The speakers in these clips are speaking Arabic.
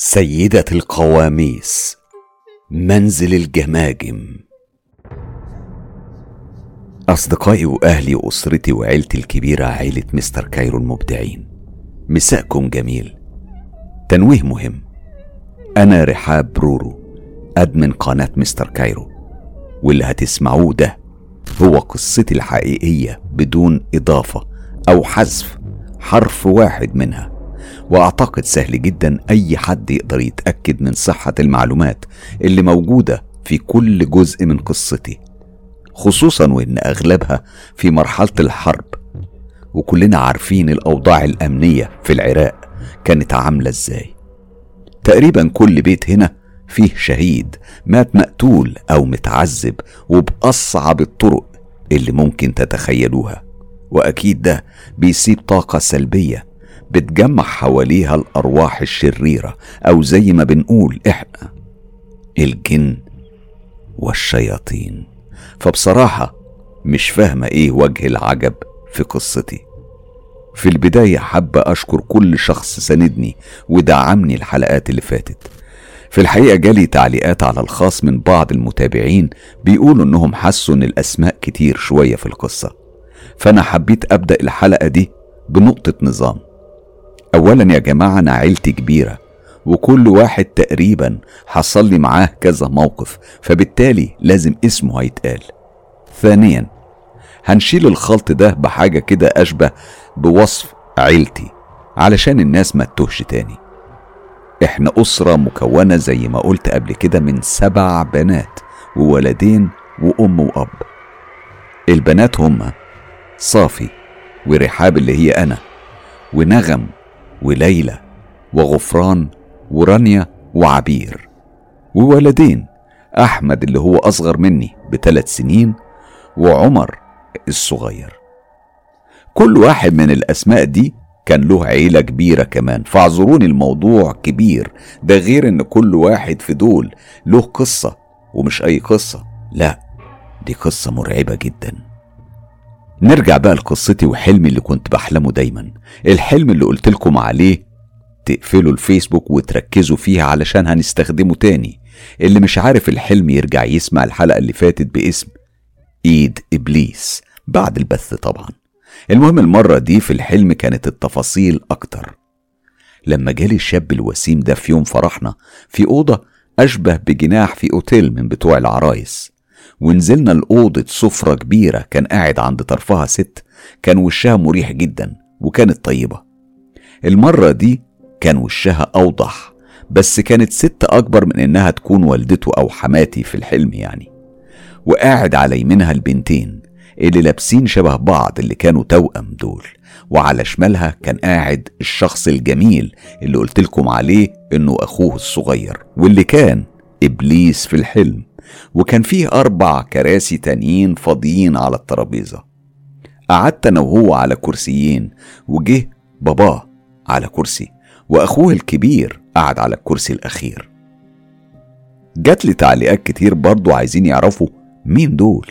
سيدة القواميس منزل الجماجم. أصدقائي وأهلي وأسرتي وعيلتي الكبيرة عيلة مستر كايرو المبدعين مساءكم جميل. تنويه مهم. أنا رحاب برورو أدمن قناة مستر كايرو. واللي هتسمعوه ده هو قصتي الحقيقية بدون إضافة أو حذف حرف واحد منها. وأعتقد سهل جدا أي حد يقدر يتأكد من صحة المعلومات اللي موجودة في كل جزء من قصتي خصوصا وإن أغلبها في مرحلة الحرب. وكلنا عارفين الأوضاع الأمنية في العراق كانت عاملة إزاي. تقريبا كل بيت هنا فيه شهيد مات مقتول أو متعذب وبأصعب الطرق اللي ممكن تتخيلوها. وأكيد ده بيسيب طاقة سلبية بتجمع حواليها الأرواح الشريرة أو زي ما بنقول إحنا الجن والشياطين. فبصراحة مش فاهمة إيه وجه العجب في قصتي. في البداية حابة أشكر كل شخص ساندني ودعمني الحلقات اللي فاتت. في الحقيقة جالي تعليقات على الخاص من بعض المتابعين بيقولوا إنهم حسوا إن الأسماء كتير شوية في القصة. فأنا حبيت أبدأ الحلقة دي بنقطة نظام. اولا يا جماعة أنا عيلتي كبيرة وكل واحد تقريبا حصل لي معاه كذا موقف فبالتالي لازم اسمه هيتقال. ثانيا هنشيل الخلط ده بحاجة كده أشبه بوصف عيلتي علشان الناس ما تتوهش تاني. إحنا أسرة مكونة زي ما قلت قبل كده من سبع بنات وولدين وأم وأب. البنات هما صافي ورحاب اللي هي أنا ونغم وليلى وغفران ورانيا وعبير وولدين أحمد اللي هو أصغر مني بثلاث سنين وعمر الصغير. كل واحد من الأسماء دي كان له عيلة كبيرة كمان. فاعذروني الموضوع كبير. ده غير إن كل واحد في دول له قصة ومش أي قصة. لا دي قصة مرعبة جدا. نرجع بقى لقصتي وحلمي اللي كنت بحلمه دايما. الحلم اللي قلت لكم عليه تقفلوا الفيسبوك وتركزوا فيها علشان هنستخدمه تاني. اللي مش عارف الحلم يرجع يسمع الحلقة اللي فاتت باسم إيد إبليس بعد البث طبعا. المهم المرة دي في الحلم كانت التفاصيل أكتر. لما جالي الشاب الوسيم ده في يوم فرحنا في أوضة أشبه بجناح في أوتيل من بتوع العرايس. ونزلنا لأوضة سفرة كبيرة كان قاعد عند طرفها ست كان وشها مريح جدا وكانت طيبة. المرة دي كان وشها أوضح بس كانت ست أكبر من إنها تكون والدته أو حماتي في الحلم يعني. وقاعد على يمينها البنتين اللي لابسين شبه بعض اللي كانوا توأم دول وعلى شمالها كان قاعد الشخص الجميل اللي قلت لكم عليه إنه أخوه الصغير واللي كان إبليس في الحلم. وكان فيه أربع كراسي تانيين فاضيين على الترابيزة. قعدت أنا وهو على كرسيين وجه باباه على كرسي وأخوه الكبير قعد على الكرسي الأخير. جات لي تعليقات كتير برضو عايزين يعرفوا مين دول.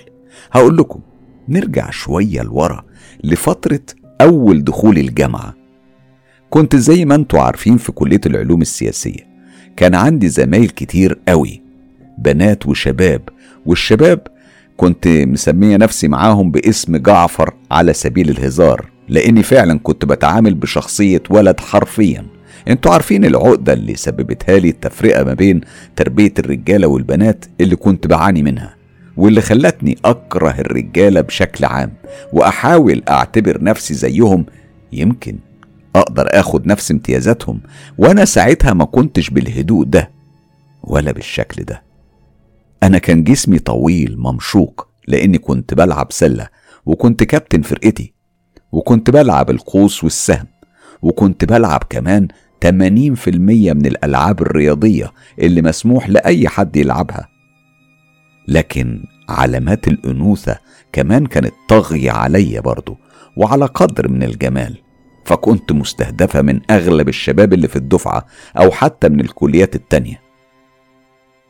هقول لكم نرجع شوية لورا لفترة أول دخول الجامعة. كنت زي ما أنتوا عارفين في كلية العلوم السياسية. كان عندي زمايل كتير قوي. بنات وشباب والشباب كنت مسمية نفسي معاهم باسم جعفر على سبيل الهزار لأني فعلا كنت بتعامل بشخصية ولد حرفيا. أنتوا عارفين العقدة اللي سببتها لي التفرقة ما بين تربية الرجالة والبنات اللي كنت بعاني منها واللي خلتني أكره الرجالة بشكل عام وأحاول أعتبر نفسي زيهم. يمكن أقدر أخد نفس امتيازاتهم وأنا ساعتها ما كنتش بالهدوء ده ولا بالشكل ده. أنا كان جسمي طويل ممشوق لأني كنت بلعب سلة وكنت كابتن فرقتي وكنت بلعب القوس والسهم وكنت بلعب كمان 80% من الألعاب الرياضية اللي مسموح لأي حد يلعبها. لكن علامات الأنوثة كمان كانت طاغية عليا برضه وعلى قدر من الجمال. فكنت مستهدفة من أغلب الشباب اللي في الدفعة أو حتى من الكليات التانية.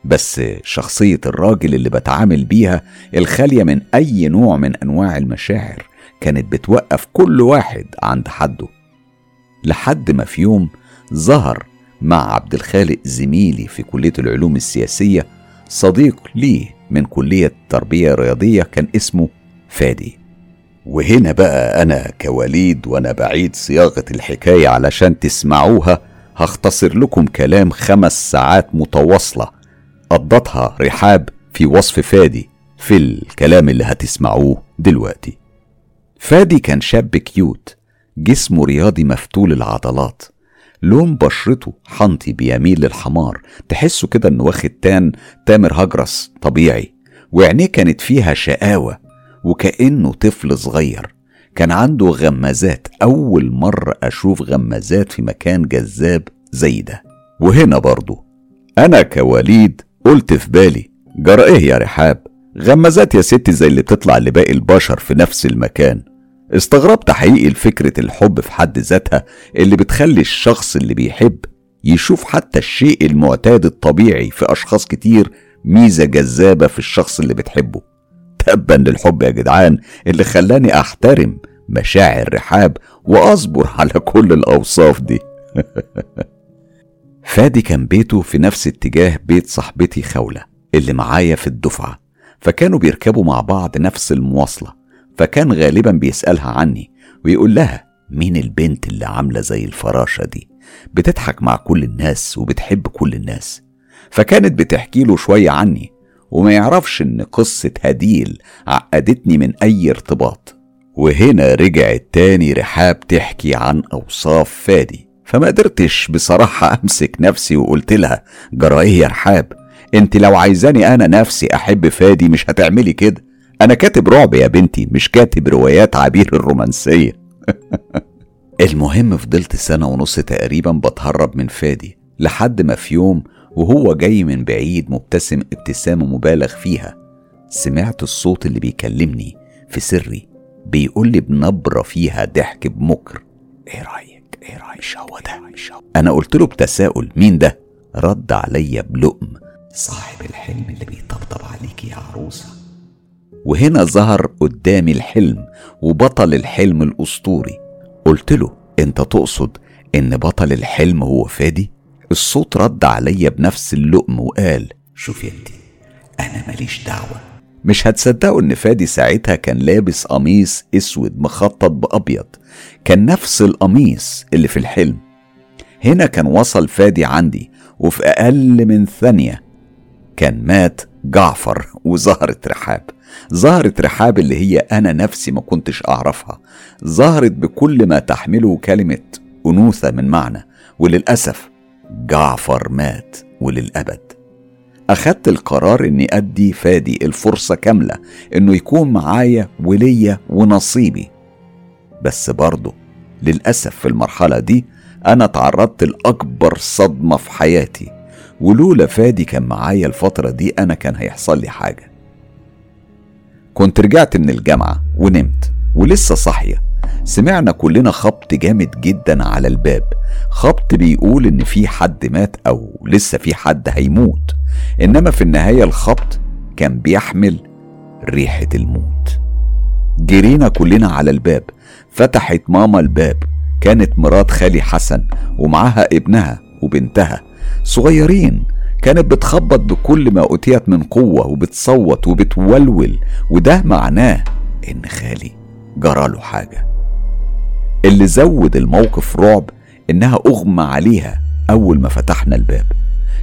بس شخصية الراجل اللي بتعامل بيها الخالية من أي نوع من أنواع المشاعر كانت بتوقف كل واحد عند حده. لحد ما في يوم ظهر مع عبد الخالق زميلي في كلية العلوم السياسية صديق لي من كلية تربية رياضية كان اسمه فادي. وهنا بقى أنا كوليد وأنا بعيد صياغة الحكاية علشان تسمعوها هختصر لكم كلام خمس ساعات متواصلة. قضتها رحاب في وصف فادي في الكلام اللي هتسمعوه دلوقتي. فادي كان شاب كيوت جسمه رياضي مفتول العضلات لون بشرته حنطي بيميل للحمار تحسه كده إنه واخد تان تامر هجرس طبيعي وعينيه كانت فيها شقاوة وكأنه طفل صغير. كان عنده غمازات أول مرة أشوف غمازات في مكان جذاب زي ده. وهنا برضه أنا كوليد قلت في بالي جرى إيه يا رحاب؟ غمازات يا ستي زي اللي بتطلع لباقي البشر في نفس المكان. استغربت حقيقي لفكرة الحب في حد ذاتها اللي بتخلي الشخص اللي بيحب يشوف حتى الشيء المعتاد الطبيعي في أشخاص كتير ميزة جذابة في الشخص اللي بتحبه. تبا للحب يا جدعان اللي خلاني أحترم مشاعر رحاب وأصبر على كل الأوصاف دي. فادي كان بيته في نفس اتجاه بيت صاحبتي خولة اللي معايا في الدفعة فكانوا بيركبوا مع بعض نفس المواصلة فكان غالبا بيسألها عني ويقول لها مين البنت اللي عاملة زي الفراشة دي؟ بتضحك مع كل الناس وبتحب كل الناس. فكانت بتحكي له شوية عني وما يعرفش إن قصة هديل عقدتني من أي ارتباط. وهنا رجعت تاني رحاب تحكي عن أوصاف فادي. فما قدرتش بصراحة أمسك نفسي وقلت لها جرى إيه يا رحاب أنت لو عايزاني أنا نفسي أحب فادي مش هتعملي كده. أنا كاتب رعب يا بنتي مش كاتب روايات عبير الرومانسية. المهم فضلت سنة ونص تقريبا بتهرب من فادي لحد ما في يوم وهو جاي من بعيد مبتسم ابتسامة مبالغ فيها. سمعت الصوت اللي بيكلمني في سري بيقول لي بنبرة فيها ضحك بمكر. إيه رأيك؟ هو ده أنا قلت له بتساؤل مين ده؟ رد عليا بلقم. صاحب الحلم اللي بيطبطب عليك يا عروسة. وهنا ظهر قدامي الحلم وبطل الحلم الأسطوري. قلت له أنت تقصد إن بطل الحلم هو فادي؟ الصوت رد عليا بنفس اللقم وقال شوف يا انت أنا ماليش دعوة. مش هتصدقوا إن فادي ساعتها كان لابس قميص أسود مخطط بأبيض. كان نفس القميص اللي في الحلم. هنا كان وصل فادي عندي وفي أقل من ثانية كان مات جعفر وظهرت رحاب. ظهرت رحاب اللي هي أنا نفسي ما كنتش أعرفها. ظهرت بكل ما تحمله كلمة أنوثة من معنى وللأسف جعفر مات وللأبد. أخدت القرار إني أدي فادي الفرصة كاملة إنه يكون معايا وليا ونصيبي. بس برضه للأسف في المرحلة دي أنا تعرضت لأكبر صدمة في حياتي ولولا فادي كان معايا الفترة دي أنا كان هيحصل لي حاجة. كنت رجعت من الجامعة ونمت ولسه صاحية. سمعنا كلنا خبط جامد جدا على الباب. خبط بيقول إن في حد مات أو لسه في حد هيموت. إنما في النهاية الخبط كان بيحمل ريحة الموت. جرينا كلنا على الباب فتحت ماما الباب. كانت مرات خالي حسن ومعاها ابنها وبنتها. صغيرين كانت بتخبط بكل ما أتيت من قوة وبتصوت وبتولول وده معناه إن خالي جراله حاجة. اللي زود الموقف رعب إنها أغمى عليها أول ما فتحنا الباب.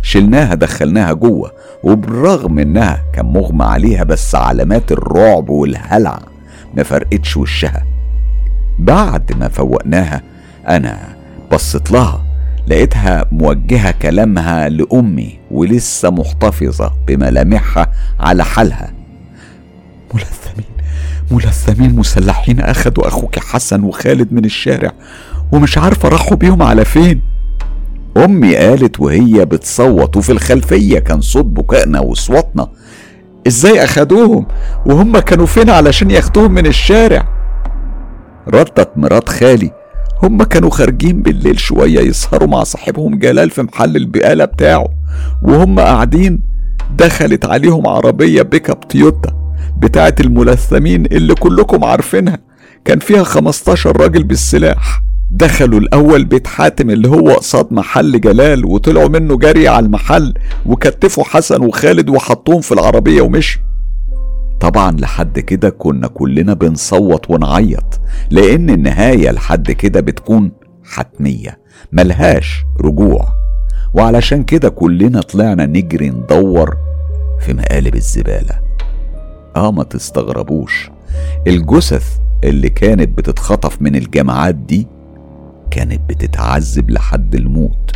شلناها دخلناها جوه وبالرغم إنها كان مغمى عليها بس علامات الرعب والهلع ما فرقتش وشها. بعد ما فوقناها أنا بصيت لها لقيتها موجهة كلامها لأمي ولسه محتفظة بملامحها على حالها. ملثمين ملثمين مسلحين أخدوا أخوك حسن وخالد من الشارع ومش عارفة راحوا بيهم على فين. أمي قالت وهي بتصوت وفي الخلفية كان صوت بكائنا وصوتنا إزاي أخدوهم؟ وهم كانوا فين علشان ياخدوهم من الشارع؟ ردت مرات خالي. هم كانوا خارجين بالليل شوية يسهروا مع صاحبهم جلال في محل البقالة بتاعه. وهم قاعدين دخلت عليهم عربية بيك اب تويوتا بتاعت الملثمين اللي كلكم عارفينها. كان فيها 15 راجل بالسلاح. دخلوا الأول بيت حاتم اللي هو قصاد محل جلال وطلعوا منه جري على المحل وكتفوا حسن وخالد وحطوهم في العربية ومشوا طبعا لحد كده كنا كلنا بنصوت ونعيط لأن النهاية لحد كده بتكون حتمية ملهاش رجوع. وعلشان كده كلنا طلعنا نجري ندور في مقالب الزبالة. آه ما تستغربوش. الجثث اللي كانت بتتخطف من الجامعات دي كانت بتتعذب لحد الموت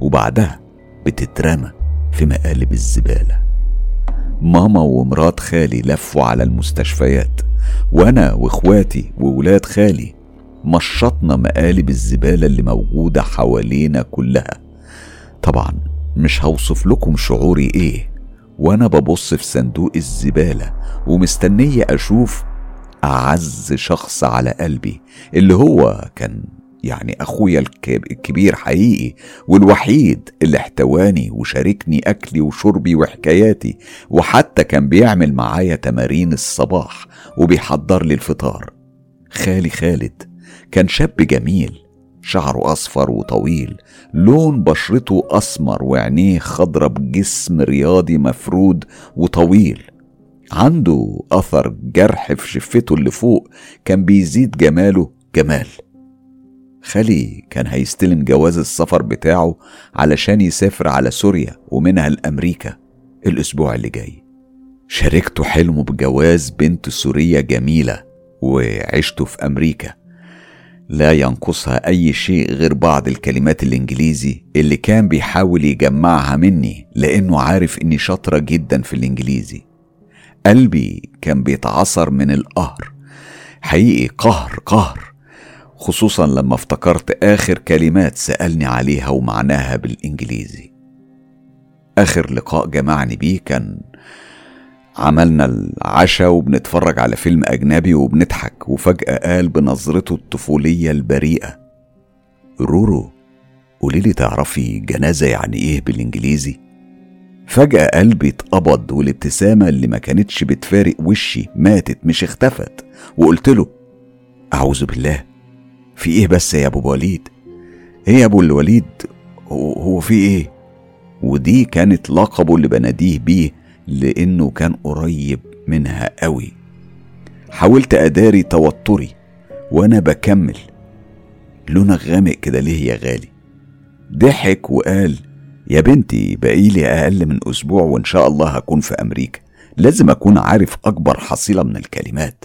وبعدها بتترمى في مقالب الزبالة. ماما ومرات خالي لفوا على المستشفيات وأنا وإخواتي وولاد خالي مشطنا مقالب الزبالة اللي موجودة حوالينا كلها. طبعا مش هوصف لكم شعوري إيه وأنا ببص في صندوق الزبالة ومستنية أشوف أعز شخص على قلبي اللي هو كان يعني أخويا الكبير حقيقي والوحيد اللي احتواني وشاركني أكلي وشربي وحكاياتي وحتى كان بيعمل معايا تمارين الصباح وبيحضر لي الفطار. خالي خالد كان شاب جميل شعره أصفر وطويل لون بشرته أسمر وعينيه خضرة بجسم رياضي مفرود وطويل. عنده أثر جرح في شفته اللي فوق كان بيزيد جماله جمال. خالي كان هيستلم جواز السفر بتاعه علشان يسافر على سوريا ومنها لأمريكا الأسبوع اللي جاي. شاركته حلمه بجواز بنت سورية جميلة وعشته في أمريكا. لا ينقصها أي شيء غير بعض الكلمات الإنجليزي اللي كان بيحاول يجمعها مني لأنه عارف إني شاطرة جدا في الإنجليزي. قلبي كان بيتعصر من القهر. حقيقي قهر قهر. خصوصا لما افتكرت آخر كلمات سألني عليها ومعناها بالإنجليزي آخر لقاء جمعني بيه كان عملنا العشاء وبنتفرج على فيلم أجنبي وبنضحك وفجأة قال بنظرته الطفولية البريئة رورو قوليلي تعرفي جنازة يعني إيه بالإنجليزي؟ فجأة قلبي اتقبض والابتسامة اللي ما كانتش بتفارق وشي ماتت مش اختفت وقلت له أعوذ بالله في إيه بس يا أبو وليد؟ إيه يا أبو الوليد؟ هو في إيه؟ ودي كانت لقبه اللي بناديه بيه لأنه كان قريب منها قوي. حاولت أداري توتري وأنا بكمل. لونك غامق كده ليه يا غالي؟ ضحك وقال يا بنتي بقيلي أقل من أسبوع وإن شاء الله هكون في أمريكا. لازم أكون عارف أكبر حصيلة من الكلمات.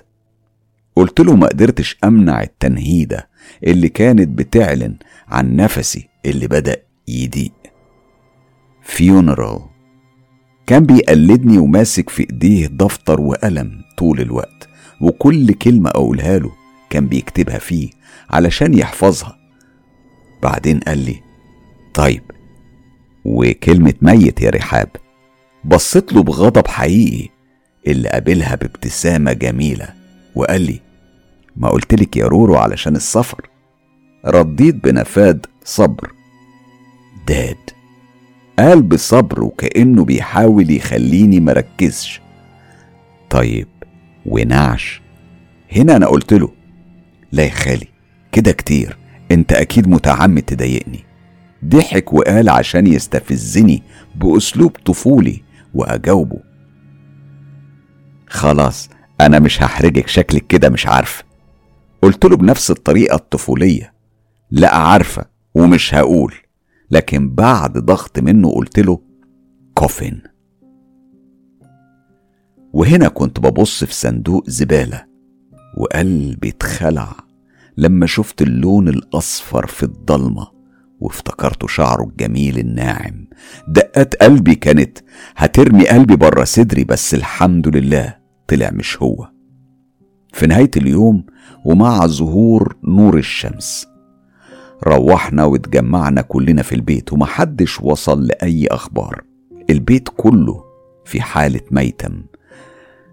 قلت له ما قدرتش أمنع التنهيدة اللي كانت بتعلن عن نفسي اللي بدأ يضيق. فيونرال كان بيقلدني وماسك في إيديه دفتر وقلم طول الوقت وكل كلمة أقولها له كان بيكتبها فيه علشان يحفظها. بعدين قال لي طيب وكلمة ميت يا رحاب. بصيت له بغضب حقيقي اللي قابلها بابتسامة جميلة وقال لي ما قلتلك يا رورو علشان السفر. رديت بنفاد صبر. داد قال بصبر وكأنه بيحاول يخليني مركزش. طيب ونعش. هنا أنا قلت له لا يا خالي كده كتير. أنت أكيد متعمد تضايقني. ضحك وقال عشان يستفزني بأسلوب طفولي وأجاوبه. خلاص أنا مش هحرجك شكلك كده مش عارفة. قلت له بنفس الطريقة الطفولية لا عارفة ومش هقول لكن بعد ضغط منه قلت له كوفن. وهنا كنت ببص في صندوق زبالة وقلبي اتخلع لما شفت اللون الأصفر في الضلمة وافتكرت شعره الجميل الناعم. دقات قلبي كانت هترمي قلبي بره صدري بس الحمد لله طلع مش هو. في نهاية اليوم ومع ظهور نور الشمس. روحنا واتجمعنا كلنا في البيت ومحدش وصل لأي أخبار. البيت كله في حالة ميتم.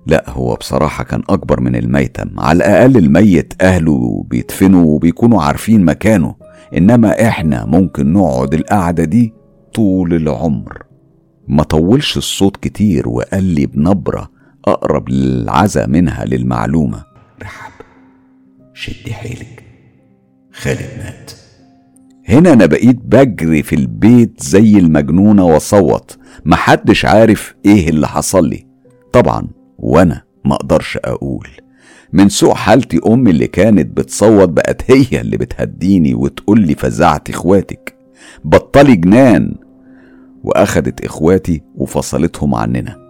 لا هو بصراحة كان أكبر من الميتم. على الأقل الميت أهله بيدفنوا وبيكونوا عارفين مكانه إنما إحنا ممكن نقعد القعدة دي طول العمر. ما طولش الصوت كتير وقال لي بنبرة أقرب للعزا منها للمعلومة. رحب شدي حيلك. خالد مات. هنا أنا بقيت بجري في البيت زي المجنونة واصوت محدش عارف إيه اللي حصل لي. طبعا وأنا ما أقدرش أقول. من سوء حالتي أمي اللي كانت بتصوت بقت هي اللي بتهديني وتقول لي فزعت إخواتك. بطلي جنان. وأخدت إخواتي وفصلتهم عننا.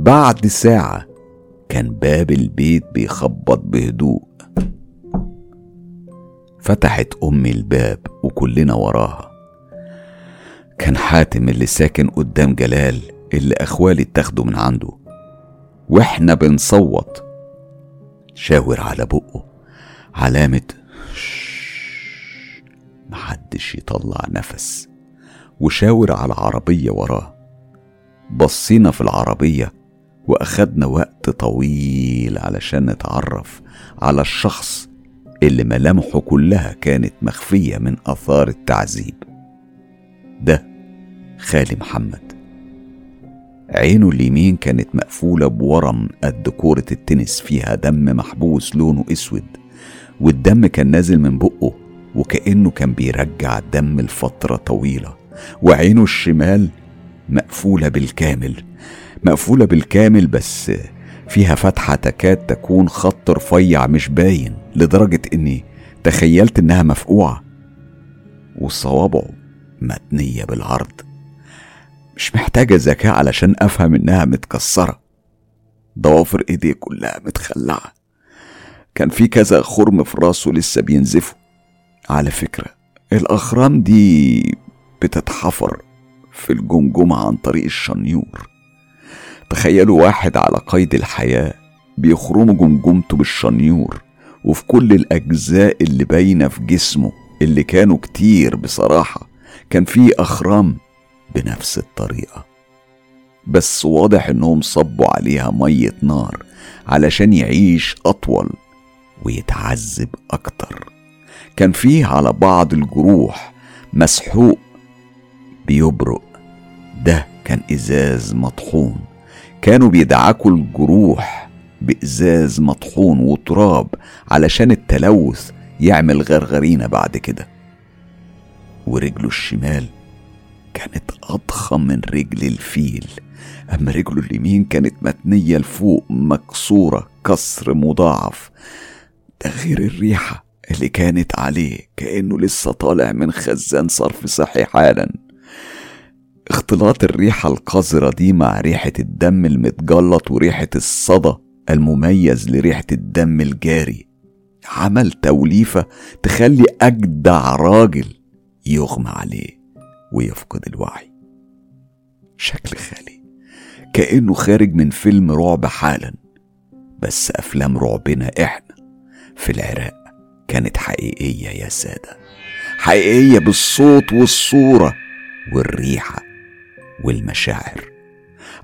بعد ساعة كان باب البيت بيخبط بهدوء. فتحت أمي الباب وكلنا وراها. كان حاتم اللي ساكن قدام جلال اللي أخوالي اتاخدوا من عنده. وإحنا بنصوت. شاور على بقه. علامة محدش يطلع نفس. وشاور على عربية وراه. بصينا في العربية. وأخدنا وقت طويل علشان نتعرف على الشخص اللي ملامحه كلها كانت مخفية من آثار التعذيب. ده خالي محمد. عينه اليمين كانت مقفولة بورم قد كورة التنس فيها دم محبوس لونه أسود والدم كان نازل من بقه وكأنه كان بيرجع الدم لفترة طويلة وعينه الشمال مقفولة بالكامل. مقفولة بالكامل بس فيها فتحة تكاد تكون خط رفيع مش باين لدرجة إني تخيلت إنها مفقوعة. وصوابعه متنية بالعرض. مش محتاجة ذكاء علشان أفهم إنها متكسرة. ضوافر إيديه كلها متخلعة. كان في كذا خرم في راسه لسه بينزفوا. على فكرة الأخرام دي بتتحفر في الجمجمة عن طريق الشنيور. تخيلوا واحد على قيد الحياة بيخرموا جمجمته بالشنيور وفي كل الأجزاء اللي باينة في جسمه اللي كانوا كتير بصراحة كان في أخرام بنفس الطريقة. بس واضح إنهم صبوا عليها مية نار علشان يعيش أطول ويتعذب أكتر. كان فيه على بعض الجروح مسحوق بيبرق. ده كان إزاز مطحون. كانوا بيدعكوا الجروح بإزاز مطحون وتراب علشان التلوث يعمل غرغرينة بعد كده. ورجله الشمال كانت أضخم من رجل الفيل أما رجله اليمين كانت متنية لفوق مكسورة كسر مضاعف. ده غير الريحة اللي كانت عليه كأنه لسه طالع من خزان صرف صحي حالا. اختلاط الريحة القذرة دي مع ريحة الدم المتجلط وريحة الصدى المميز لريحة الدم الجاري. عمل توليفة تخلي أجدع راجل يغمى عليه ويفقد الوعي. شكل خالي. كأنه خارج من فيلم رعب حالا. بس أفلام رعبنا إحنا في العراق كانت حقيقية يا سادة. حقيقية بالصوت والصورة والريحة. والمشاعر.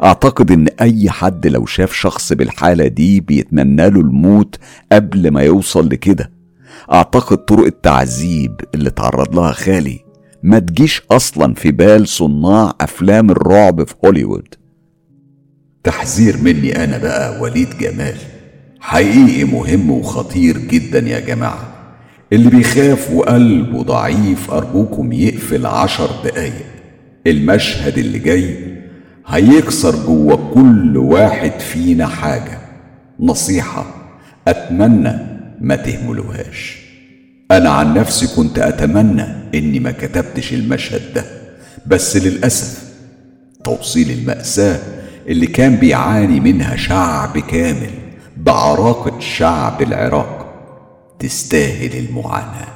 أعتقد إن أي حد لو شاف شخص بالحالة دي بيتمنى له الموت قبل ما يوصل لكده. أعتقد طرق التعذيب اللي تعرض لها خالي ما تجيش أصلا في بال صناع أفلام الرعب في هوليوود. تحذير مني أنا بقى وليد جمال. حقيقي مهم وخطير جدا يا جماعة. اللي بيخاف وقلبه ضعيف أرجوكم يقفل عشر دقايق. المشهد اللي جاي هيكسر جوه كل واحد فينا حاجة. نصيحة أتمنى ما تهملوهاش. أنا عن نفسي كنت أتمنى إني ما كتبتش المشهد ده بس للأسف توصيل المأساة اللي كان بيعاني منها شعب كامل بعراقة شعب العراق تستاهل المعاناة.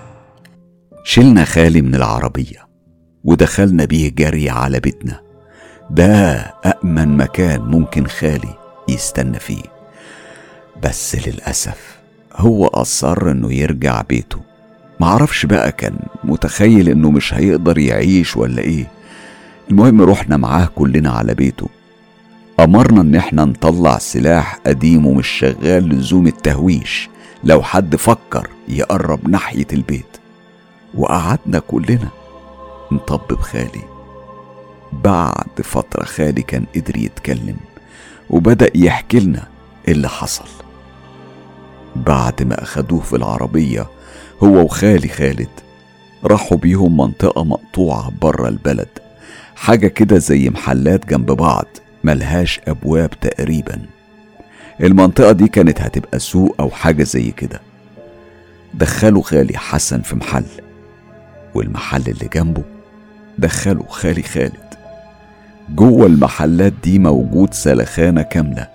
شلنا خالي من العربية. ودخلنا بيه جري على بيتنا. ده أأمن مكان ممكن خالي يستنى فيه. بس للأسف هو أصر إنه يرجع بيته. معرفش بقى كان متخيل إنه مش هيقدر يعيش ولا إيه. المهم رحنا معاه كلنا على بيته. أمرنا إن إحنا نطلع سلاح قديم ومش شغال لزوم التهويش. لو حد فكر يقرب ناحية البيت. وقعدنا كلنا. نطبب خالي بعد فترة خالي كان قدر يتكلم وبدأ يحكي لنا اللي حصل. بعد ما أخدوه في العربية هو وخالي خالد راحوا بيهم منطقة مقطوعة برا البلد حاجة كده زي محلات جنب بعض ملهاش أبواب تقريبا. المنطقة دي كانت هتبقى سوق أو حاجة زي كده. دخلوا خالي حسن في محل والمحل اللي جنبه دخلوا خالي خالد. جوه المحلات دي موجود سلخانة كاملة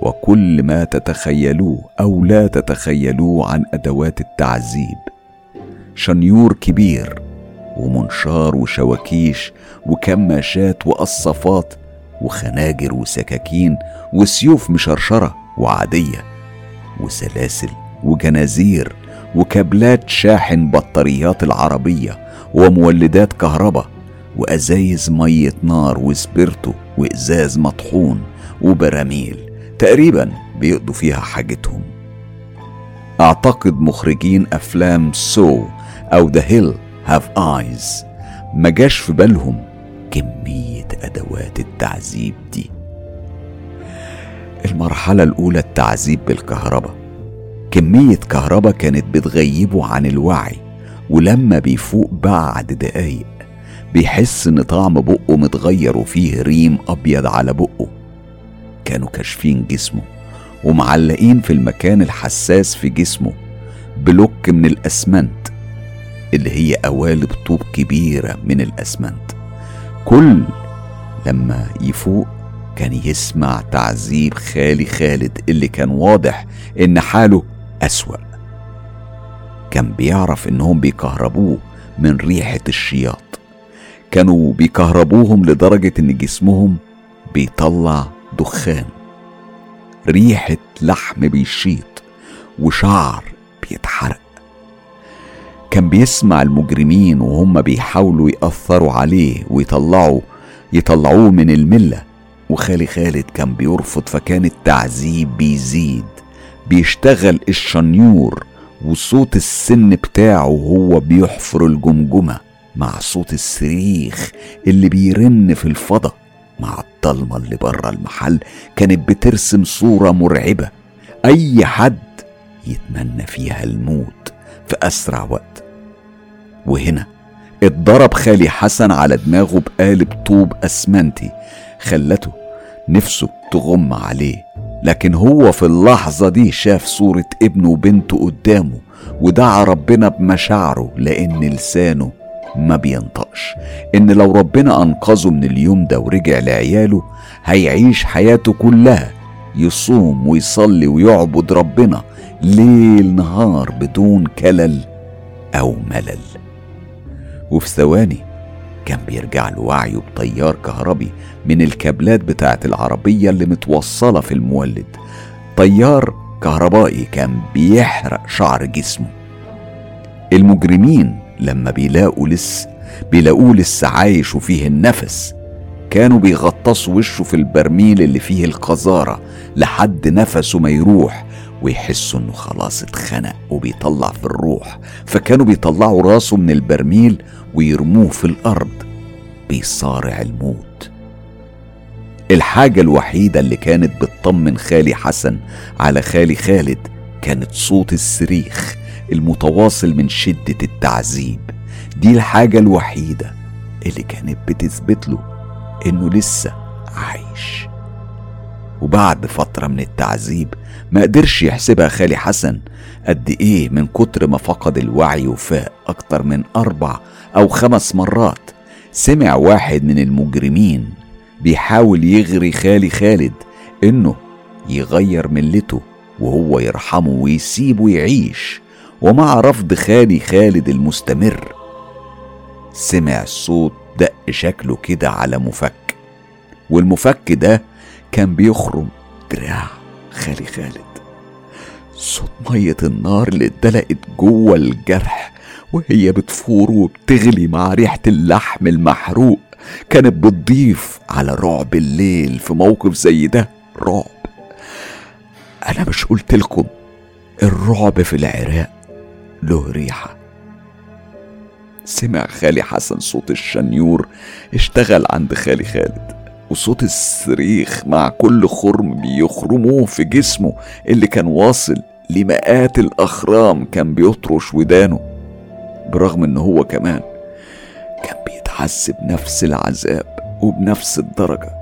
وكل ما تتخيلوه أو لا تتخيلوه عن أدوات التعذيب. شنيور كبير ومنشار وشواكيش وكماشات وقصافات وخناجر وسكاكين وسيوف مشرشرة وعادية وسلاسل وجنازير وكابلات شاحن بطاريات العربية ومولدات كهرباء وأزايز مية نار وسبرتو وإزاز مطحون وبراميل تقريبا بيقضوا فيها حاجتهم. أعتقد مخرجين أفلام Saw أو The Hills Have Eyes ما جاش في بالهم كمية أدوات التعذيب دي. المرحلة الأولى التعذيب بالكهرباء. كمية كهرباء كانت بتغيبه عن الوعي. ولما بيفوق بعد دقايق بيحس إن طعم بقه متغير وفيه ريم أبيض على بقه. كانوا كاشفين جسمه ومعلقين في المكان الحساس في جسمه بلوك من الأسمنت اللي هي قوالب طوب كبيرة من الأسمنت. كل لما يفوق كان يسمع تعذيب خالي خالد اللي كان واضح إن حاله أسوأ. كان بيعرف إنهم بيكهربوه من ريحة الشياط. كانوا بيكهربوهم لدرجة إن جسمهم بيطلع دخان. ريحة لحم بيشيط وشعر بيتحرق. كان بيسمع المجرمين وهم بيحاولوا يأثروا عليه ويطلعوا يطلعوه من الملة. وخالي خالد كان بيرفض فكان التعذيب بيزيد. بيشتغل الشنيور وصوت السن بتاعه وهو بيحفر الجمجمة مع صوت الصريخ اللي بيرن في الفضا مع الضلمة اللي بره المحل كانت بترسم صورة مرعبة أي حد يتمنى فيها الموت في أسرع وقت. وهنا اتضرب خالي حسن على دماغه بقالب طوب أسمنتي خلته نفسه تغم عليه. لكن هو في اللحظة دي شاف صورة ابنه وبنته قدامه ودعا ربنا بمشاعره لأن لسانه ما بينطقش. إن لو ربنا أنقذه من اليوم ده ورجع لعياله هيعيش حياته كلها يصوم ويصلي ويعبد ربنا ليل نهار بدون كلل أو ملل. وفي ثواني كان بيرجع له وعيه بتيار كهربي من الكابلات بتاعة العربية اللي متوصلة في المولد. تيار كهربائي كان بيحرق شعر جسمه. المجرمين لما بيلاقوا لسه بيلاقوه لسه عايش وفيه النفس كانوا بيغطسوا وشه في البرميل اللي فيه القذارة لحد نفسه ما يروح ويحسوا إنه خلاص اتخنق وبيطلع في الروح. فكانوا بيطلعوا راسه من البرميل ويرموه في الأرض. بيصارع الموت. الحاجة الوحيدة اللي كانت بتطمن خالي حسن على خالي خالد كانت صوت الصريخ المتواصل من شدة التعذيب. دي الحاجة الوحيدة اللي كانت بتثبت له إنه لسه عايش. وبعد فترة من التعذيب ما قدرش يحسبها خالي حسن قد إيه من كتر ما فقد الوعي وفاق أكتر من أربع أو خمس مرات. سمع واحد من المجرمين بيحاول يغري خالي خالد إنه يغير ملته وهو يرحمه ويسيبه يعيش. ومع رفض خالي خالد المستمر سمع صوت دق شكله كده على مفك. والمفك ده كان بيخرم دراع خالي خالد. صوت مية النار اللي اتدلقت جوه الجرح وهي بتفور وبتغلي مع ريحة اللحم المحروق. كانت بتضيف على رعب الليل في موقف زي ده. رعب. أنا مش قلتلكم الرعب في العراق له ريحة. سمع خالي حسن صوت الشنيور اشتغل عند خالي خالد وصوت الصريخ مع كل خرم بيخرموه في جسمه اللي كان واصل لمئات الأخرام كان بيطرش ودانه برغم إن هو كمان كان بيتعذب نفس العذاب وبنفس الدرجة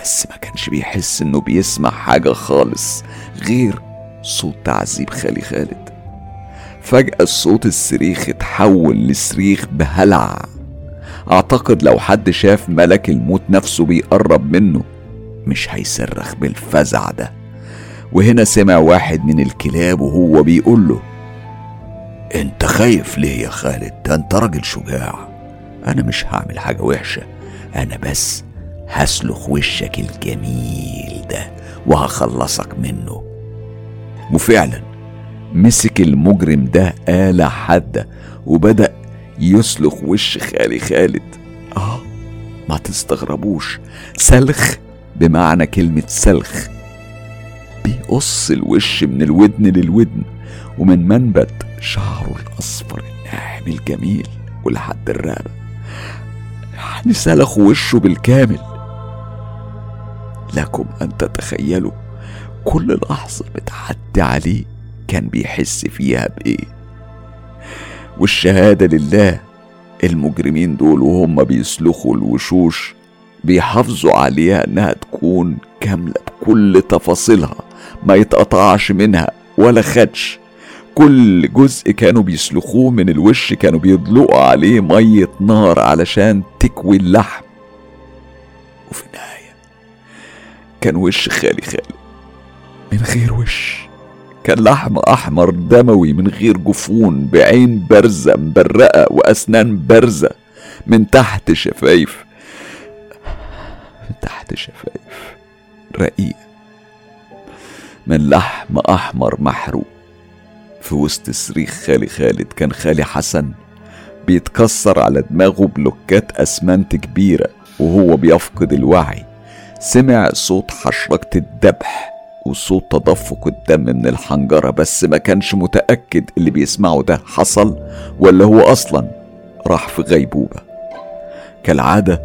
بس ما كانش بيحس إنه بيسمع حاجة خالص غير صوت تعذيب خالي خالد. فجأة الصوت الصريخ اتحول لصريخ بهلع. أعتقد لو حد شاف ملك الموت نفسه بيقرب منه مش هيصرخ بالفزع ده. وهنا سمع واحد من الكلاب وهو بيقول له أنت خايف ليه يا خالد؟ ده أنت راجل شجاع. أنا مش هعمل حاجة وحشة أنا بس هسلخ وشك الجميل ده وهخلصك منه. وفعلا مسك المجرم ده آلة حادة وبدأ يسلخ وش خالي خالد. آه ما تستغربوش سلخ بمعنى كلمة سلخ. بيقص الوش من الودن للودن ومن منبت شعره الأصفر الناعم الجميل ولحد الرقبة. يعني سلخ وشه بالكامل. لكم أن تتخيلوا كل لحظة بتعدي عليه كان بيحس فيها بإيه. والشهادة لله المجرمين دول وهم بيسلخوا الوشوش بيحافظوا عليها إنها تكون كاملة بكل تفاصيلها ما يتقطعش منها ولا خدش. كل جزء كانوا بيسلخوه من الوش كانوا بيدلقوا عليه مية نار علشان تكوي اللحم. وفي النهاية كان وش خالي خالي. من غير وش. كان لحم أحمر دموي من غير جفون بعين بارزة مبرقة وأسنان بارزة من تحت شفايف. من تحت شفايف. رقيقة من لحم أحمر محروق. في وسط صريخ خالي خالد كان خالي حسن بيتكسر على دماغه بلوكات أسمنت كبيرة وهو بيفقد الوعي. سمع صوت حشرجة الذبح وصوت تدفق الدم من الحنجرة بس ما كانش متأكد اللي بيسمعه ده حصل ولا هو أصلا راح في غيبوبة. كالعادة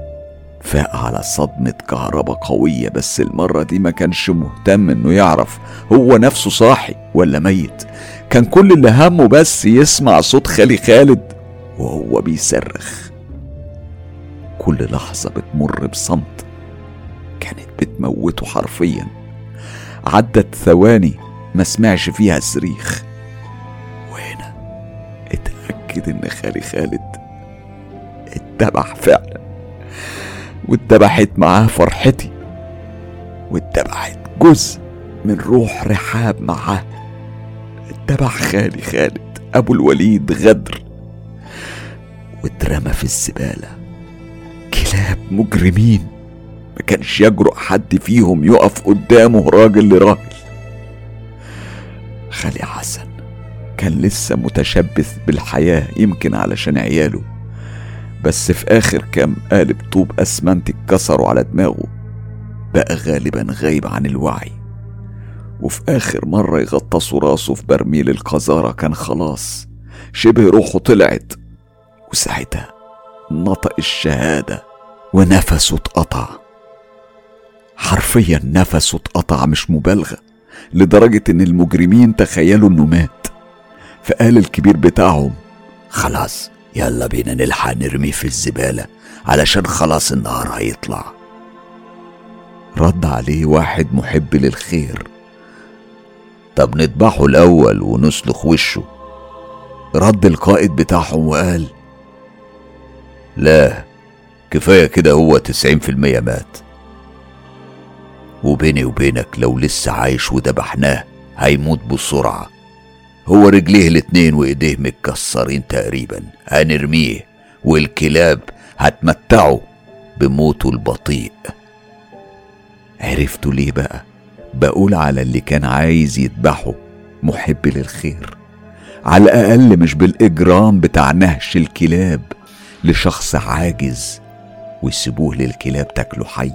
فاق على صدمة كهرباء قوية بس المرة دي ما كانش مهتم إنه يعرف هو نفسه صاحي ولا ميت. كان كل اللي همه بس يسمع صوت خالي خالد وهو بيصرخ. كل لحظة بتمر بصمت كانت بتموته حرفيا. عدت ثواني ما سمعش فيها الصريخ وهنا اتأكد إن خالي خالد اتذبح فعلا واتذبحت معاه فرحتي واتذبحت جزء من روح رحاب معاه. اتذبح خالي خالد أبو الوليد غدر. واترمى في الزبالة. كلاب مجرمين. ما كانش يجرؤ حد فيهم يقف قدامه راجل لراجل. خالي حسن كان لسه متشبث بالحياة يمكن علشان عياله. بس في آخر كام قالب طوب أسمنت اتكسروا على دماغه. بقى غالبا غايب عن الوعي. وفي آخر مرة يغطسوا راسه في برميل القذارة كان خلاص شبه روحه طلعت. وساعتها نطق الشهادة ونفسه اتقطع. حرفيا نفسه اتقطع مش مبالغة لدرجة إن المجرمين تخيلوا إنه مات. فقال الكبير بتاعهم خلاص يلا بينا نلحق نرميه في الزبالة علشان خلاص النهار هيطلع. رد عليه واحد محب للخير. طب نذبحه الأول ونسلخ وشه. رد القائد بتاعهم وقال لا كفاية كده هو تسعين في المية مات. وبيني وبينك لو لسه عايش وذبحناه هيموت بسرعة. هو رجليه الاتنين وإيديه متكسرين تقريبا. هنرميه والكلاب هتمتعوا بموته البطيء. عرفتوا ليه بقى؟ بقول على اللي كان عايز يذبحه محب للخير. على الأقل مش بالإجرام بتاع نهش الكلاب لشخص عاجز ويسيبوه للكلاب تاكله حي.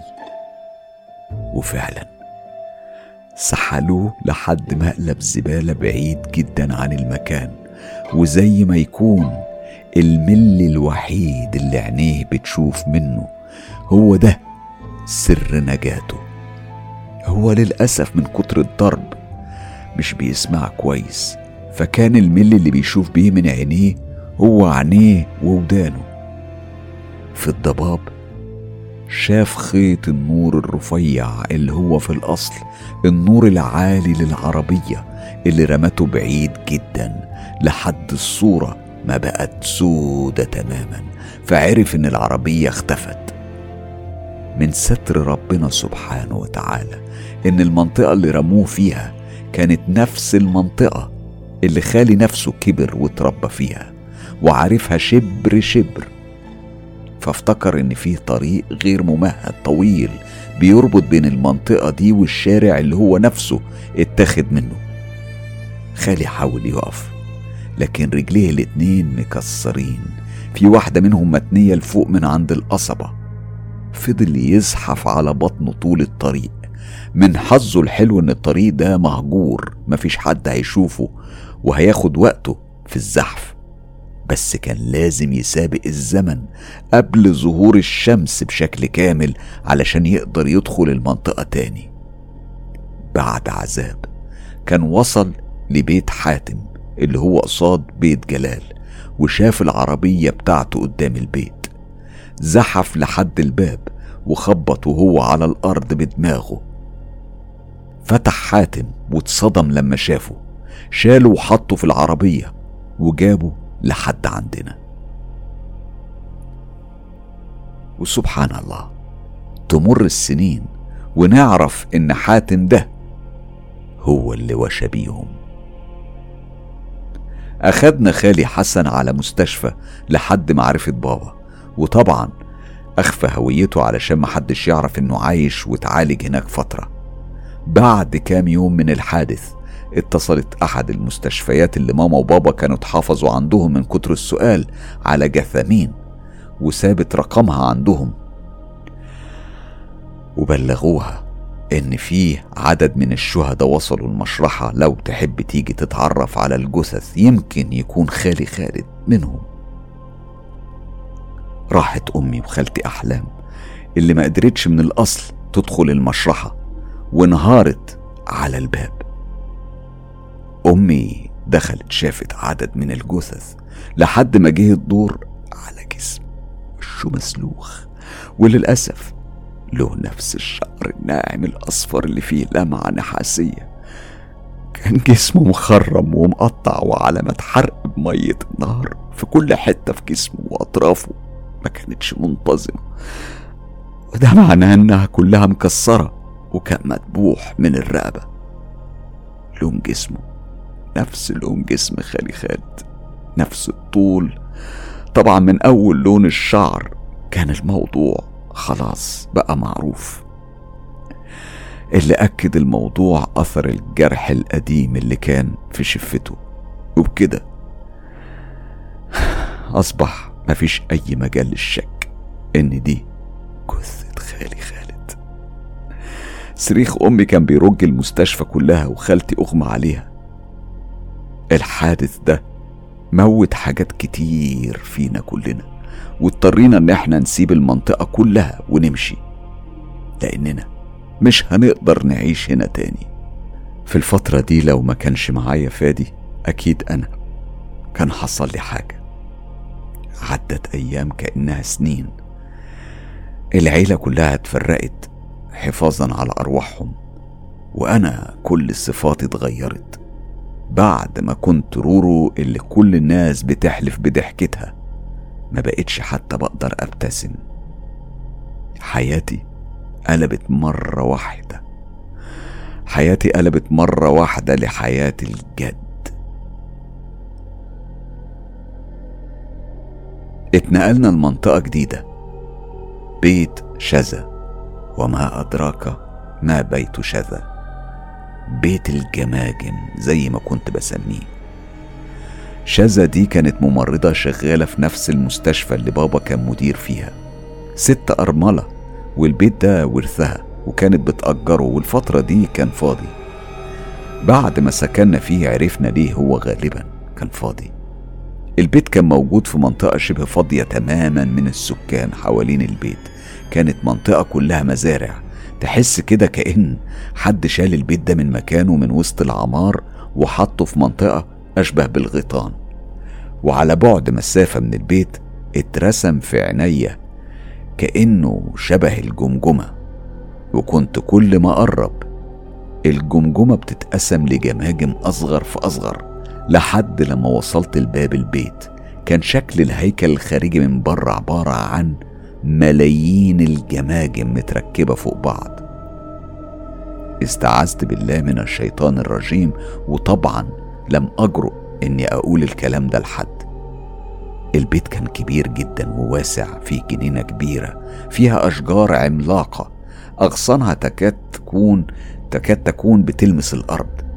وفعلا سحلوه لحد مقلب زبالة بعيد جدا عن المكان. وزي ما يكون المل الوحيد اللي عينيه بتشوف منه هو ده سر نجاته. هو للأسف من كتر الضرب مش بيسمع كويس فكان المل اللي بيشوف بيه من عينيه هو عينيه وودانه. في الضباب شاف خيط النور الرفيع اللي هو في الأصل النور العالي للعربية اللي رمته بعيد جدا لحد الصورة ما بقت سودة تماما فعرف إن العربية اختفت. من ستر ربنا سبحانه وتعالى إن المنطقة اللي رموه فيها كانت نفس المنطقة اللي خالي نفسه كبر وتربى فيها وعارفها شبر شبر. فافتكر إن فيه طريق غير ممهد طويل بيربط بين المنطقة دي والشارع اللي هو نفسه اتاخد منه. خالي حاول يقف لكن رجليه الاتنين مكسرين. في واحدة منهم متنية لفوق من عند القصبة. فضل يزحف على بطنه طول الطريق. من حظه الحلو إن الطريق ده مهجور مفيش حد هيشوفه وهياخد وقته في الزحف. بس كان لازم يسابق الزمن قبل ظهور الشمس بشكل كامل علشان يقدر يدخل المنطقة تاني. بعد عذاب كان وصل لبيت حاتم اللي هو قصاد بيت جلال وشاف العربية بتاعته قدام البيت. زحف لحد الباب وخبط وهو على الأرض بدماغه. فتح حاتم واتصدم لما شافه. شاله وحطه في العربية وجابه لحد عندنا. وسبحان الله تمر السنين ونعرف إن حاتم ده هو اللي وشى بيهم. أخدنا خالي حسن على مستشفى لحد معرفة بابا. وطبعا أخفى هويته علشان محدش يعرف إنه عايش وتعالج هناك فترة. بعد كام يوم من الحادث اتصلت أحد المستشفيات اللي ماما وبابا كانوا اتحافظوا عندهم من كتر السؤال على جثامين وسابت رقمها عندهم. وبلغوها إن في عدد من الشهداء وصلوا المشرحة. لو تحب تيجي تتعرف على الجثث يمكن يكون خالي خالد منهم. راحت أمي وخالتي أحلام اللي ما قدرتش من الأصل تدخل المشرحة وانهارت على الباب. أمي دخلت شافت عدد من الجثث لحد ما جه الدور على جسم وشه مسلوخ وللأسف له نفس الشعر الناعم الأصفر اللي فيه لمعة نحاسية. كان جسمه مخرم ومقطع وعلامة حرق بمية النار في كل حتة في جسمه وأطرافه. ما كانتش منتظمة. وده معناه إنها كلها مكسرة وكان مدبوح من الرقبة. لون جسمه نفس لون جسم خالي خالد نفس الطول. طبعا من أول لون الشعر كان الموضوع خلاص بقى معروف. اللي أكد الموضوع أثر الجرح القديم اللي كان في شفته. وبكده أصبح مفيش أي مجال للشك إن دي جثة خالي خالد. صريخ أمي كان بيرج المستشفى كلها وخالتي أغمى عليها. الحادث ده موت حاجات كتير فينا كلنا واضطرينا إن إحنا نسيب المنطقة كلها ونمشي لأننا مش هنقدر نعيش هنا تاني. في الفترة دي لو ما كانش معايا فادي أكيد أنا كان حصل لي حاجة. عدت أيام كأنها سنين. العيلة كلها اتفرقت حفاظا على أرواحهم وأنا كل صفاتي اتغيرت بعد ما كنت رورو اللي كل الناس بتحلف بضحكتها. ما بقتش حتى بقدر أبتسم. حياتي قلبت مرة واحدة. حياتي قلبت مرة واحدة لحياة الجد. اتنقلنا لمنطقة جديدة. بيت شذا وما أدراك ما بيت شذا بيت الجماجم زي ما كنت بسميه. شذا دي كانت ممرضة شغالة في نفس المستشفى اللي بابا كان مدير فيها. ست أرملة والبيت ده ورثها وكانت بتأجره والفترة دي كان فاضي. بعد ما سكننا فيه عرفنا ليه هو غالبا كان فاضي. البيت كان موجود في منطقة شبه فاضية تماما من السكان حوالين البيت. كانت منطقة كلها مزارع. تحس كده كأن حد شال البيت ده من مكانه من وسط العمار وحطه في منطقة أشبه بالغيطان. وعلى بعد مسافة من البيت اترسم في عينيا كأنه شبه الجمجمة. وكنت كل ما أقرب الجمجمة بتتقسم لجماجم أصغر فأصغر لحد لما وصلت لباب البيت كان شكل الهيكل الخارجي من بره عبارة عن ملايين الجماجم متركبة فوق بعض. استعذت بالله من الشيطان الرجيم وطبعا لم أجرؤ إني أقول الكلام ده لحد. البيت كان كبير جدا وواسع فيه جنينة كبيرة فيها أشجار عملاقة أغصانها تكاد تكون تكاد تكون بتلمس الأرض.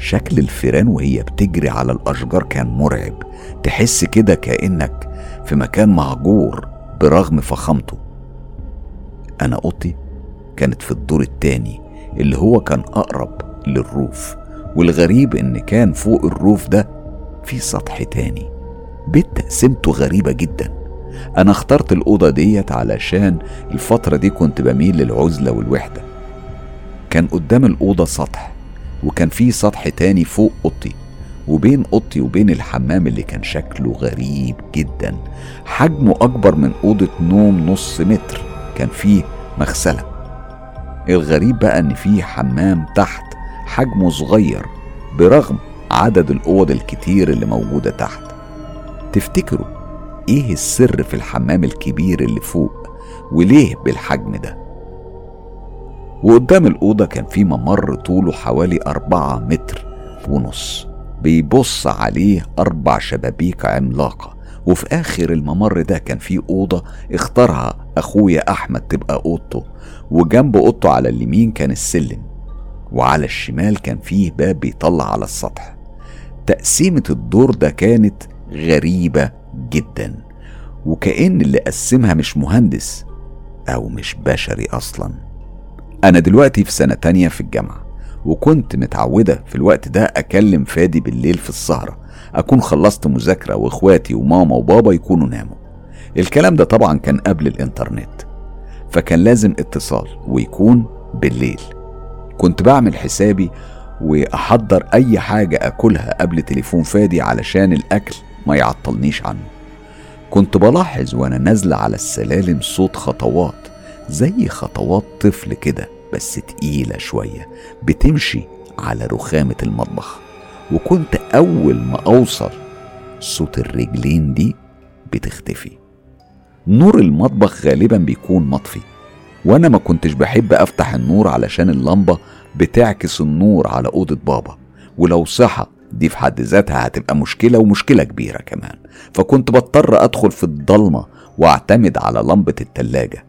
شكل الفيران وهي بتجري على الأشجار كان مرعب. تحس كده كأنك في مكان مهجور برغم فخامته. أنا أوضتي كانت في الدور التاني اللي هو كان أقرب للروف والغريب إن كان فوق الروف ده في سطح تاني. بيت تقسيمته غريبة جدا. أنا اخترت الأوضة ديت علشان الفترة دي كنت بميل للعزلة والوحدة. كان قدام الأوضة سطح. وكان في سطح تاني فوق أوضتي وبين أوضتي وبين الحمام اللي كان شكله غريب جدا. حجمه أكبر من أوضة نوم نص متر كان فيه مغسلة. الغريب بقى إن فيه حمام تحت حجمه صغير برغم عدد الأوض الكتير اللي موجودة تحت. تفتكروا إيه السر في الحمام الكبير اللي فوق وليه بالحجم ده؟ وقدام الأوضة كان في ممر طوله حوالي أربعة متر ونص بيبص عليه أربع شبابيك عملاقة وفي آخر الممر ده كان في أوضة اختارها أخويا أحمد تبقى أوضته وجنب أوضته على اليمين كان السلم وعلى الشمال كان فيه باب بيطلع على السطح. تقسيمة الدور ده كانت غريبة جدا وكأن اللي قسمها مش مهندس أو مش بشري أصلا. أنا دلوقتي في سنة تانية في الجامعة وكنت متعودة في الوقت ده أكلم فادي بالليل في السهرة أكون خلصت مذاكرة وإخواتي وماما وبابا يكونوا ناموا. الكلام ده طبعا كان قبل الإنترنت فكان لازم اتصال ويكون بالليل. كنت بعمل حسابي وأحضر أي حاجة أكلها قبل تليفون فادي علشان الأكل ما يعطلنيش عنه. كنت بلاحظ وأنا نازلة على السلالم صوت خطوات زي خطوات طفل كده بس تقيلة شوية بتمشي على رخامة المطبخ. وكنت أول ما أوصل صوت الرجلين دي بتختفي. نور المطبخ غالبا بيكون مطفي. وأنا ما كنتش بحب أفتح النور علشان اللمبة بتعكس النور على أوضة بابا. ولو صحى دي في حد ذاتها هتبقى مشكلة ومشكلة كبيرة كمان. فكنت بضطر أدخل في الضلمة وأعتمد على لمبة التلاجة.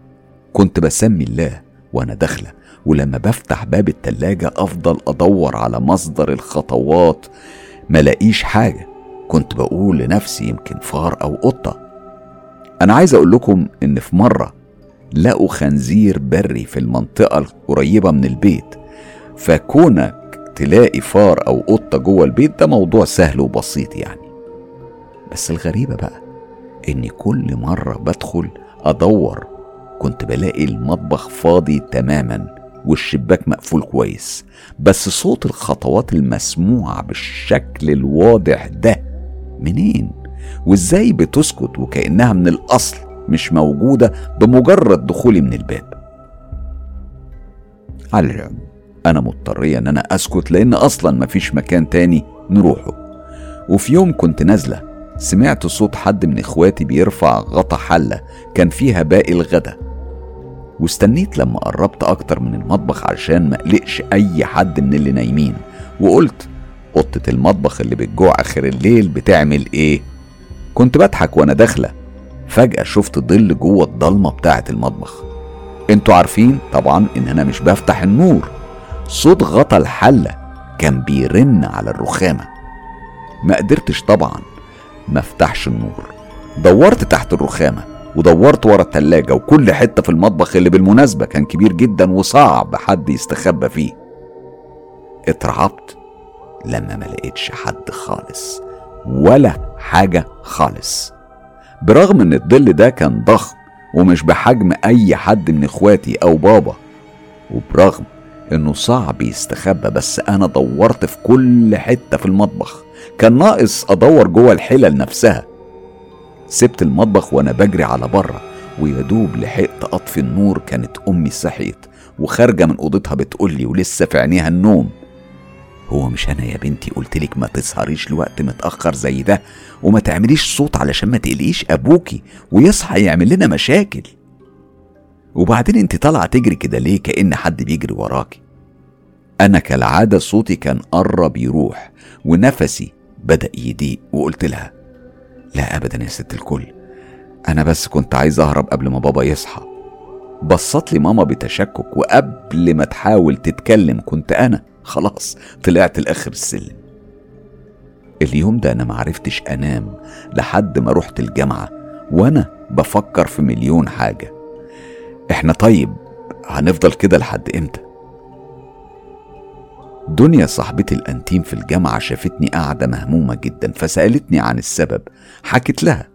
كنت بسمي الله وأنا داخلة ولما بفتح باب التلاجة أفضل أدور على مصدر الخطوات. ملاقيش حاجة كنت بقول لنفسي يمكن فار أو قطة. أنا عايز أقول لكم إن في مرة لقوا خنزير بري في المنطقة القريبة من البيت فكونك تلاقي فار أو قطة جوه البيت ده موضوع سهل وبسيط يعني. بس الغريبة بقى إني كل مرة بدخل أدور كنت بلاقي المطبخ فاضي تماما والشباك مقفول كويس بس صوت الخطوات المسموعة بالشكل الواضح ده منين؟ وإزاي بتسكت وكأنها من الأصل مش موجودة بمجرد دخولي من الباب؟ على العموم أنا مضطرية إن أنا أسكت لأن أصلا مفيش مكان تاني نروحه. وفي يوم كنت نازلة سمعت صوت حد من إخواتي بيرفع غطا حلة كان فيها باقي الغدا. واستنيت لما قربت أكتر من المطبخ عشان ما أقلقش أي حد من اللي نايمين وقلت قطة المطبخ اللي بتجوع آخر الليل بتعمل إيه؟ كنت بضحك وأنا داخلة. فجأة شفت ظل جوه الضلمة بتاعة المطبخ. أنتوا عارفين طبعا إن أنا مش بفتح النور. صوت غطا الحلة كان بيرن على الرخامة. ما قدرتش طبعا ما أفتحش النور. دورت تحت الرخامة. ودورت ورا التلاجة وكل حتة في المطبخ اللي بالمناسبة كان كبير جدا وصعب حد يستخبى فيه. اترعبت لما ما لقيتش حد خالص ولا حاجة خالص. برغم إن الظل ده كان ضخم ومش بحجم أي حد من إخواتي أو بابا وبرغم إنه صعب يستخبى بس أنا دورت في كل حتة في المطبخ. كان ناقص أدور جوه الحلل نفسها سبت المطبخ وأنا بجري على بره ويدوب لحقت اطفي النور كانت أمي صحيت وخارجة من أوضتها بتقولي ولسه في عينيها النوم. هو مش أنا يا بنتي؟ قلتلك ما تسهريش لوقت متأخر زي ده وما تعمليش صوت علشان ما تقلقيش أبوكي ويصحى يعمل لنا مشاكل. وبعدين انت طالعة تجري كده ليه؟ كأن حد بيجري وراكي. أنا كالعادة صوتي كان قرب يروح ونفسي بدأ يضيق وقلت لها لا ابدا يا ست الكل. أنا بس كنت عايز أهرب قبل ما بابا يصحى. بصت لي ماما بتشكك وقبل ما تحاول تتكلم كنت أنا خلاص طلعت لآخر السلم. اليوم ده أنا معرفتش أنام لحد ما رحت الجامعة وأنا بفكر في مليون حاجة. إحنا طيب هنفضل كده لحد إمتى؟ دنيا صاحبتي الأنتيم في الجامعة شافتني قاعدة مهمومة جدا فسألتني عن السبب. حكت لها.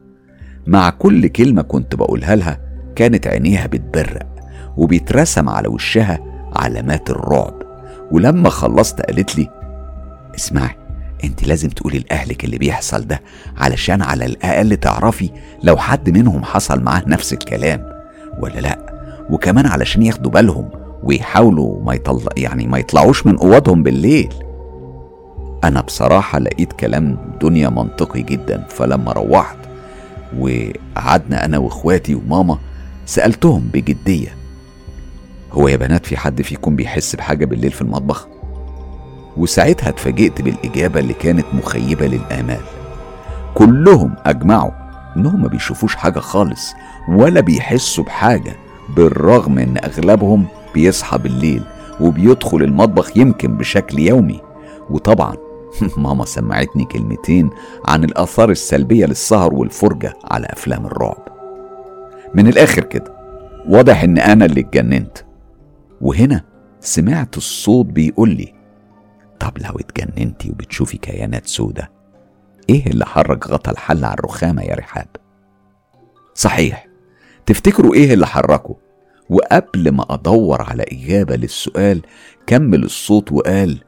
مع كل كلمة كنت بقولها لها كانت عينيها بتبرق وبيترسم على وشها علامات الرعب. ولما خلصت قالت لي اسمعي أنت لازم تقولي لأهلك اللي بيحصل ده علشان على الأقل تعرفي لو حد منهم حصل معاه نفس الكلام. ولا لأ؟ وكمان علشان ياخدوا بالهم ويحاولوا ما يطلع يعني ما يطلعوش من أوضهم بالليل. أنا بصراحة لقيت كلام دنيا منطقي جدا فلما روحت وقعدنا أنا وإخواتي وماما سألتهم بجدية هو يا بنات في حد فيكم بيحس بحاجة بالليل في المطبخ؟ وساعتها اتفاجئت بالإجابة اللي كانت مخيبة للآمال. كلهم أجمعوا انهم ما بيشوفوش حاجة خالص ولا بيحسوا بحاجة بالرغم إن أغلبهم بيصحى بالليل وبيدخل المطبخ يمكن بشكل يومي. وطبعا ماما سمعتني كلمتين عن الآثار السلبية للسهر والفرجة على أفلام الرعب. من الآخر كده واضح إن أنا اللي اتجننت. وهنا سمعت الصوت بيقول لي طب لو اتجننتي وبتشوفي كيانات سودة إيه اللي حرك غطا الحل على الرخامة يا رحاب؟ صحيح تفتكروا إيه اللي حركه؟ وقبل ما أدور على إجابة للسؤال كمل الصوت وقال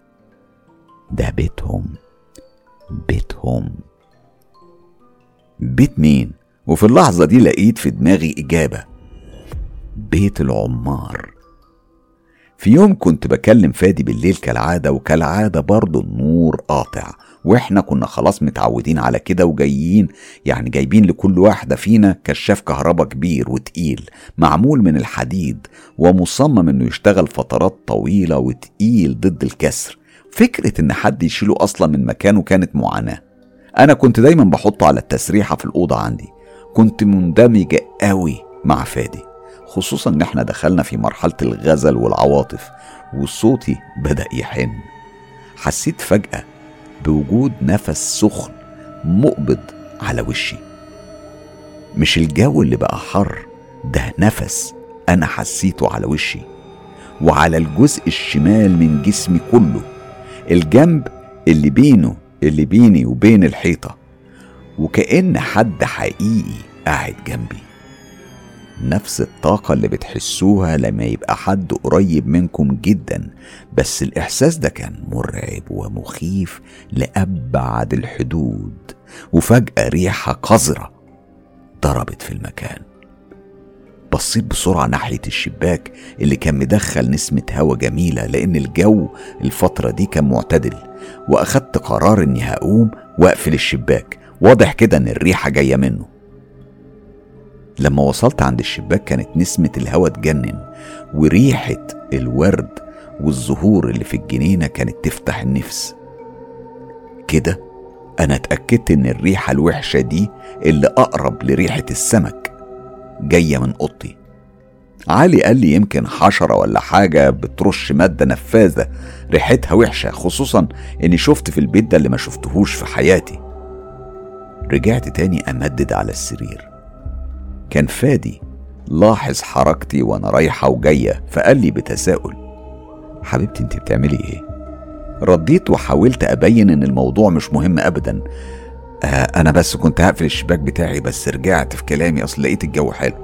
ده بيتهم بيتهم. بيت مين؟ وفي اللحظة دي لقيت في دماغي إجابة بيت العمار. في يوم كنت بكلم فادي بالليل كالعادة وكالعادة برضه النور قاطع. وإحنا كنا خلاص متعودين على كده وجايين يعني جايبين لكل واحدة فينا كشاف كهرباء كبير وتقيل معمول من الحديد ومصمم إنه يشتغل فترات طويلة وتقيل ضد الكسر. فكرة إن حد يشيله أصلا من مكانه كانت معاناة. أنا كنت دايما بحطه على التسريحة في الأوضة عندي. كنت مندمجة قوي مع فادي خصوصا إن إحنا دخلنا في مرحلة الغزل والعواطف وصوتي بدأ يحن. حسيت فجأة بوجود نفس سخن مقبض على وشي. مش الجو اللي بقى حر ده نفس أنا حسيته على وشي. وعلى الجزء الشمال من جسمي كله الجنب اللي بينه اللي بيني وبين الحيطة. وكأن حد حقيقي قاعد جنبي. نفس الطاقة اللي بتحسوها لما يبقى حد قريب منكم جدا بس الإحساس ده كان مرعب ومخيف لأبعد الحدود. وفجأة ريحة قذرة ضربت في المكان. بصيت بسرعة ناحية الشباك اللي كان مدخل نسمة هوا جميلة لأن الجو الفترة دي كان معتدل. وأخدت قرار إني هقوم وأقفل الشباك. واضح كده إن الريحة جاية منه. لما وصلت عند الشباك كانت نسمة الهوا تجنن وريحة الورد والزهور اللي في الجنينة كانت تفتح النفس. كده أنا اتأكدت إن الريحة الوحشة دي اللي أقرب لريحة السمك جاية من أوضتي. علي قال لي يمكن حشرة ولا حاجة بترش مادة نفاذة ريحتها وحشة خصوصا إني شفت في البيت ده اللي ما شفتهوش في حياتي. رجعت تاني أمدد على السرير. كان فادي لاحظ حركتي وأنا رايحة وجاية فقال لي بتساؤل حبيبتي انت بتعملي إيه؟ رديت وحاولت أبين إن الموضوع مش مهم ابدا. آه أنا بس كنت هقفل الشباك بتاعي بس رجعت في كلامي أصل لقيت الجو حلو.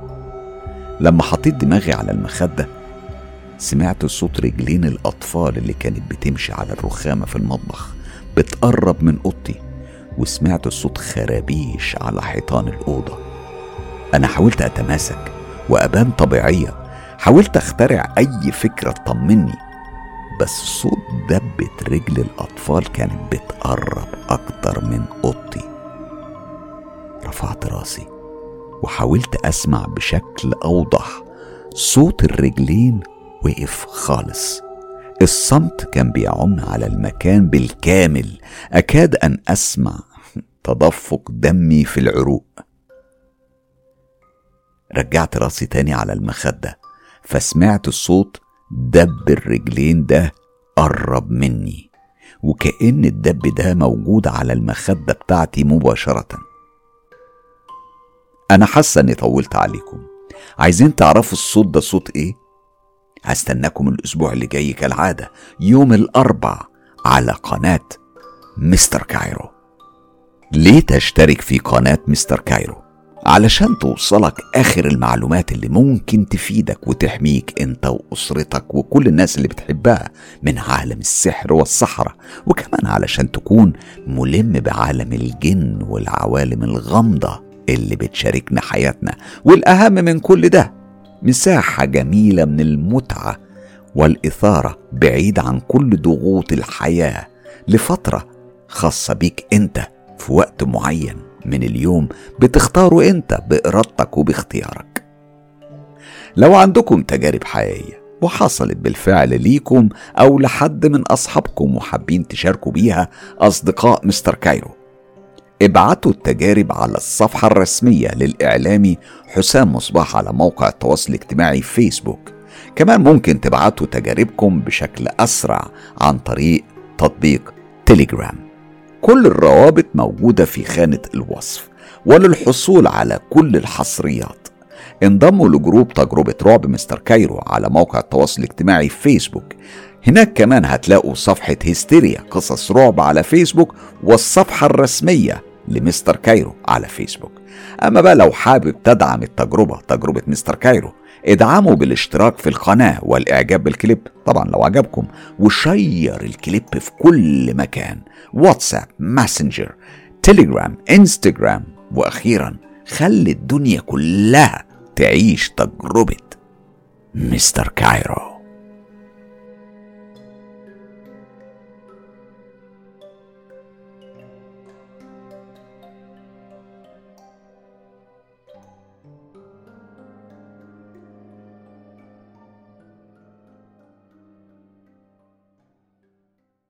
لما حطيت دماغي على المخدة سمعت صوت رجلين الأطفال اللي كانت بتمشي على الرخامة في المطبخ بتقرب من أوضتي وسمعت صوت خرابيش على حيطان الأوضة. أنا حاولت أتماسك وأبان طبيعية حاولت أخترع أي فكرة تطمني بس صوت دبة رجل الأطفال كانت بتقرب أكتر من أوضتي. رفعت راسي وحاولت أسمع بشكل أوضح صوت الرجلين وقف خالص. الصمت كان بيعم على المكان بالكامل أكاد أن أسمع تدفق دمي في العروق. رجعت راسي تاني على المخدة فسمعت الصوت دب الرجلين ده قرب مني وكأن الدب ده موجود على المخدة بتاعتي مباشرة أنا حاسة إني طولت عليكم عايزين تعرفوا الصوت ده صوت إيه؟ هستناكم الأسبوع اللي جاي كالعادة يوم الأربع على قناة مستر كايرو ليه تشترك في قناة مستر كايرو؟ علشان توصلك آخر المعلومات اللي ممكن تفيدك وتحميك أنت وأسرتك وكل الناس اللي بتحبها من عالم السحر والسحرة. وكمان علشان تكون ملم بعالم الجن والعوالم الغامضة اللي بتشاركنا حياتنا. والأهم من كل ده مساحة جميلة من المتعة والإثارة بعيد عن كل ضغوط الحياة لفترة خاصة بيك أنت في وقت معين. من اليوم بتختاره أنت بإرادتك وباختيارك. لو عندكم تجارب حقيقية وحصلت بالفعل ليكم أو لحد من أصحابكم وحابين تشاركوا بيها أصدقاء مستر كايرو ابعتوا التجارب على الصفحة الرسمية للإعلامي حسام مصباح على موقع التواصل الاجتماعي فيسبوك. كمان ممكن تبعتوا تجاربكم بشكل أسرع عن طريق تطبيق تيليجرام. كل الروابط موجودة في خانة الوصف وللحصول على كل الحصريات. انضموا لجروب تجربة رعب مستر كايرو على موقع التواصل الاجتماعي فيسبوك. هناك كمان هتلاقوا صفحة هستيريا قصص رعب على فيسبوك والصفحة الرسمية لمستر كايرو على فيسبوك. أما بقى لو حابب تدعم التجربة تجربة مستر كايرو ادعموا بالاشتراك في القناة والإعجاب بالكليب. طبعا لو عجبكم و share الكليب في كل مكان. واتساب ماسنجر تليجرام إنستجرام وأخيرا خلي الدنيا كلها تعيش تجربة مستر كايرو.